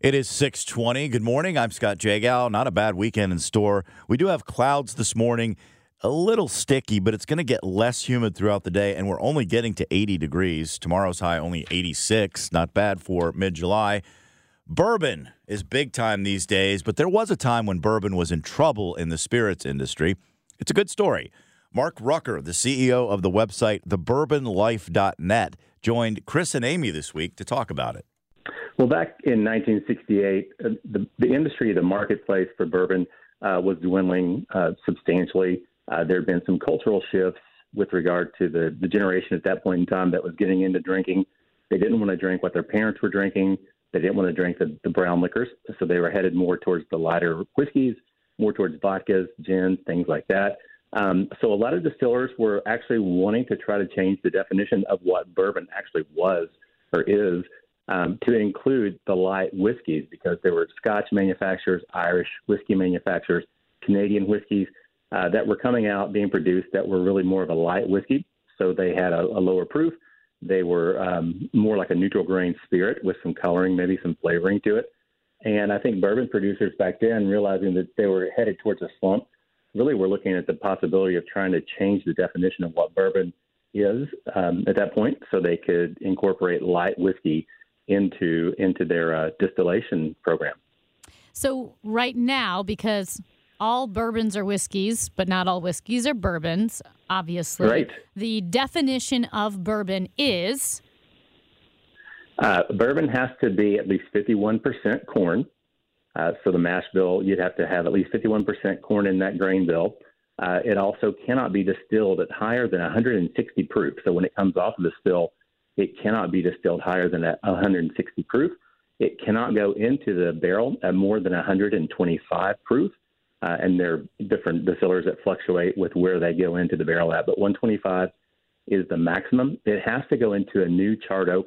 It is 620. Good morning. I'm Scott Jagow. Not a bad weekend in store. We do have clouds this morning, a little sticky, but it's going to get less humid throughout the day, and we're only getting to 80 degrees. Tomorrow's high only 86. Not bad for mid July. Bourbon is big time these days, but there was a time when bourbon was in trouble in the spirits industry. It's a good story. Mark Rucker, the CEO of the website thebourbonlife.net, joined Chris and Amy this week to talk about it. Well, back in 1968, uh, the, the industry, the marketplace for bourbon uh, was dwindling uh, substantially. Uh, there had been some cultural shifts with regard to the, the generation at that point in time that was getting into drinking. They didn't want to drink what their parents were drinking. They didn't want to drink the, the brown liquors, so they were headed more towards the lighter whiskeys, more towards vodkas, gins, things like that. Um, so a lot of distillers were actually wanting to try to change the definition of what bourbon actually was or is um, to include the light whiskeys because there were Scotch manufacturers, Irish whiskey manufacturers, Canadian whiskeys uh, that were coming out being produced that were really more of a light whiskey. So they had a, a lower proof. They were um, more like a neutral grain spirit with some coloring, maybe some flavoring to it. And I think bourbon producers back then, realizing that they were headed towards a slump, really were looking at the possibility of trying to change the definition of what bourbon is um, at that point, so they could incorporate light whiskey into into their uh, distillation program. So right now, because all bourbons are whiskeys, but not all whiskeys are bourbons, obviously. Right. The definition of bourbon is uh, bourbon has to be at least 51% corn. Uh, so the mash bill, you'd have to have at least 51% corn in that grain bill. Uh, it also cannot be distilled at higher than 160 proof. So when it comes off of the still, it cannot be distilled higher than 160 proof. It cannot go into the barrel at more than 125 proof. Uh, and there are different distillers that fluctuate with where they go into the barrel at, but 125 is the maximum. It has to go into a new charred oak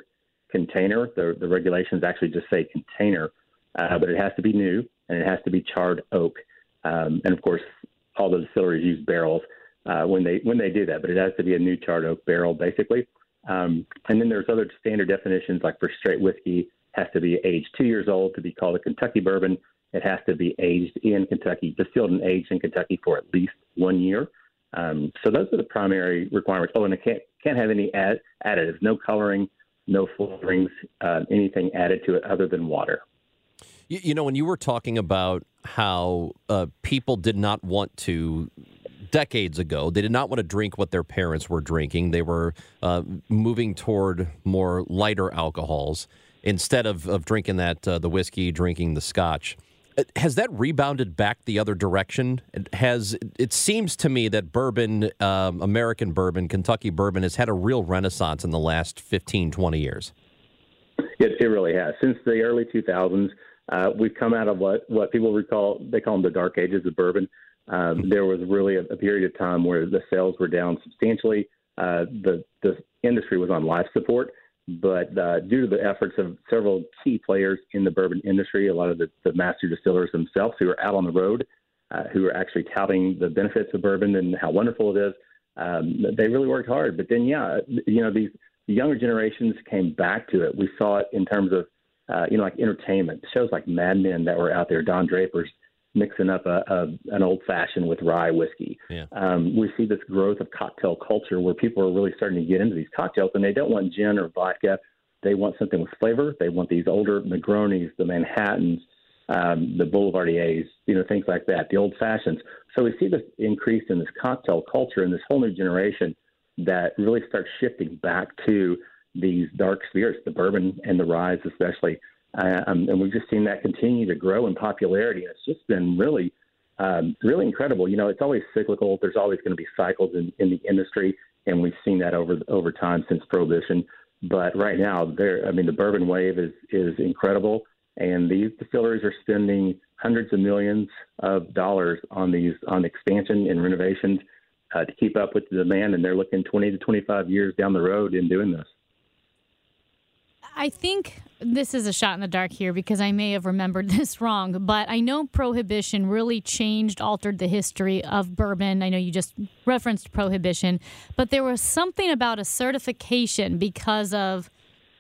container. The, the regulations actually just say container, uh, but it has to be new and it has to be charred oak. Um, and of course, all the distilleries use barrels uh, when they when they do that, but it has to be a new charred oak barrel, basically. Um, and then there's other standard definitions, like for straight whiskey, has to be aged two years old to be called a Kentucky bourbon. It has to be aged in Kentucky, distilled and aged in Kentucky for at least one year. Um, so those are the primary requirements. Oh, and it can't can't have any add, additives, no coloring, no flavorings, uh, anything added to it other than water. You, you know, when you were talking about how uh, people did not want to decades ago. They did not want to drink what their parents were drinking. They were uh, moving toward more lighter alcohols instead of, of drinking that uh, the whiskey, drinking the scotch. Uh, has that rebounded back the other direction? It has it seems to me that bourbon, um, American bourbon, Kentucky bourbon, has had a real renaissance in the last 15, 20 years. It, it really has. Since the early 2000s, uh, we've come out of what, what people recall, they call them the dark ages of bourbon. Um, there was really a, a, period of time where the sales were down substantially. Uh, the, the industry was on life support, but uh, due to the efforts of several key players in the bourbon industry, a lot of the, the master distillers themselves who are out on the road, uh, who are actually touting the benefits of bourbon and how wonderful it is, um, they really worked hard. But then, yeah, you know, these younger generations came back to it. We saw it in terms of, uh, you know, like entertainment shows like Mad Men that were out there, Don Draper's mixing up a, a an old fashioned with rye whiskey. Yeah. Um, we see this growth of cocktail culture where people are really starting to get into these cocktails and they don't want gin or vodka. They want something with flavor. They want these older Negronis, the Manhattans, um, the Boulevardiers, you know, things like that, the old fashions. So we see this increase in this cocktail culture and this whole new generation that really starts shifting back to these dark spirits, the bourbon and the rye, especially. Um, and we've just seen that continue to grow in popularity. And it's just been really, um, really incredible. You know, it's always cyclical. There's always going to be cycles in, in the industry, and we've seen that over over time since Prohibition. But right now, there, I mean, the bourbon wave is is incredible. and these distilleries are spending hundreds of millions of dollars on these on expansion and renovations uh, to keep up with the demand, and they're looking 20 to 25 years down the road in doing this. I think this is a shot in the dark here because I may have remembered this wrong, but I know prohibition really changed, altered the history of bourbon. I know you just referenced prohibition, but there was something about a certification because of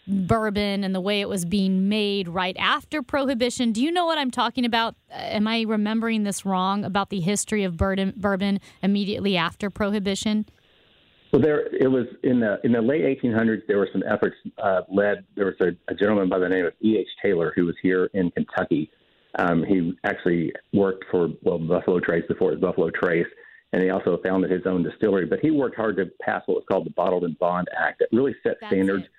bourbon and the way it was being made right after prohibition. Do you know what I'm talking about? Uh, am I remembering this wrong about the history of bourbon, bourbon immediately after prohibition? Well, there it was in the in the late 1800s. There were some efforts uh, led. There was a, a gentleman by the name of E. H. Taylor who was here in Kentucky. Um, he actually worked for well Buffalo Trace before it was Buffalo Trace, and he also founded his own distillery. But he worked hard to pass what was called the Bottled in Bond Act that really set That's standards it.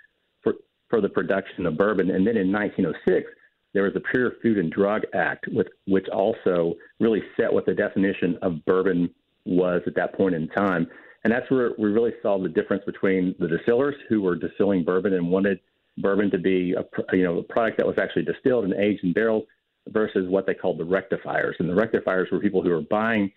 for for the production of bourbon. And then in 1906, there was the Pure Food and Drug Act, with, which also really set what the definition of bourbon was at that point in time. And that's where we really saw the difference between the distillers who were distilling bourbon and wanted bourbon to be a you know a product that was actually distilled and aged in barrels versus what they called the rectifiers. And the rectifiers were people who were buying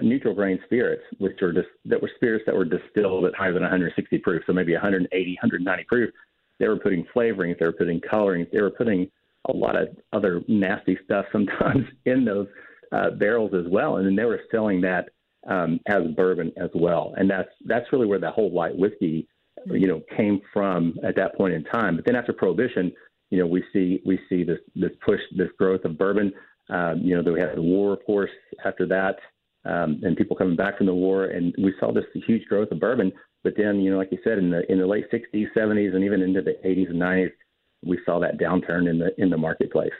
neutral grain spirits, which are just that were spirits that were distilled at higher than 160 proof, so maybe 180, 190 proof. They were putting flavorings, they were putting colorings, they were putting a lot of other nasty stuff sometimes in those uh, barrels as well, and then they were selling that um, as bourbon as well. And that's that's really where that whole light whiskey, you know, came from at that point in time. But then after Prohibition, you know, we see we see this this push, this growth of bourbon. Um, you know, then we had the war, of course, after that, um, and people coming back from the war, and we saw this huge growth of bourbon. But then, you know, like you said, in the in the late '60s, '70s, and even into the '80s and '90s, we saw that downturn in the in the marketplace.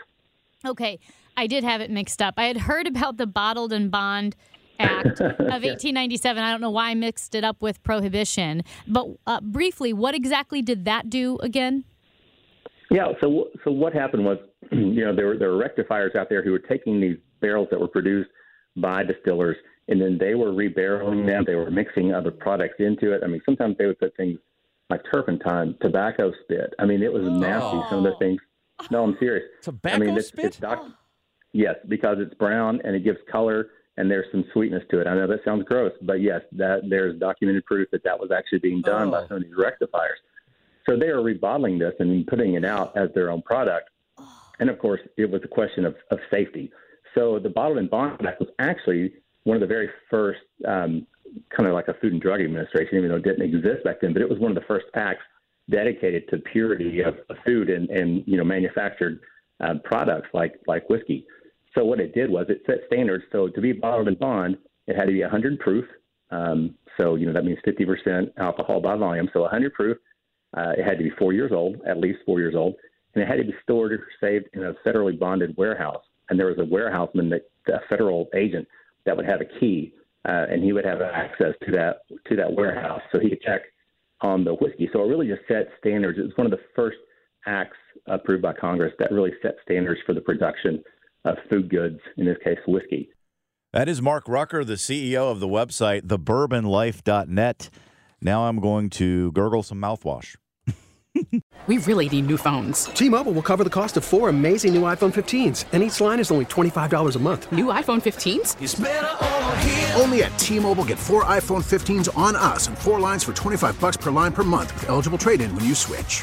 Okay, I did have it mixed up. I had heard about the Bottled in Bond Act of 1897. I don't know why I mixed it up with prohibition. But uh, briefly, what exactly did that do again? Yeah. So so what happened was, you know, there were there were rectifiers out there who were taking these barrels that were produced by distillers, and then they were rebarreling them. They were mixing other products into it. I mean, sometimes they would put things like turpentine, tobacco spit. I mean, it was nasty. Some of the things. No, I'm serious. Tobacco I mean, it's, spit? It's doc- yes, because it's brown and it gives color and there's some sweetness to it. I know that sounds gross, but yes, that there's documented proof that that was actually being done by Oh. some of these rectifiers. So they are rebottling this and putting it out as their own product. And of course, it was a question of, of safety. So the Bottled in Bond Act was actually one of the very first, um, kind of like a Food and Drug Administration, even though it didn't exist back then, but it was one of the first acts dedicated to purity of, of food and, and you know manufactured uh, products like like whiskey. So what it did was it set standards. So to be bottled in bond, it had to be 100 proof. Um, so you know that means 50% alcohol by volume. So 100 proof. Uh, it had to be four years old, at least four years old, and it had to be stored or saved in a federally bonded warehouse. And there was a warehouseman, that a federal agent, that would have a key, uh, and he would have access to that to that warehouse, so he could check on the whiskey. So it really just set standards. It was one of the first acts approved by Congress that really set standards for the production of food goods, in this case, whiskey. That is Mark Rucker, the CEO of the website, thebourbonlife.net. Now I'm going to gurgle some mouthwash. We really need new phones. T-Mobile will cover the cost of four amazing new iPhone 15s, and each line is only $25 a month. New iPhone 15s? Only at T-Mobile get four iPhone 15s on us and four lines for 25 bucks per line per month with eligible trade-in when you switch.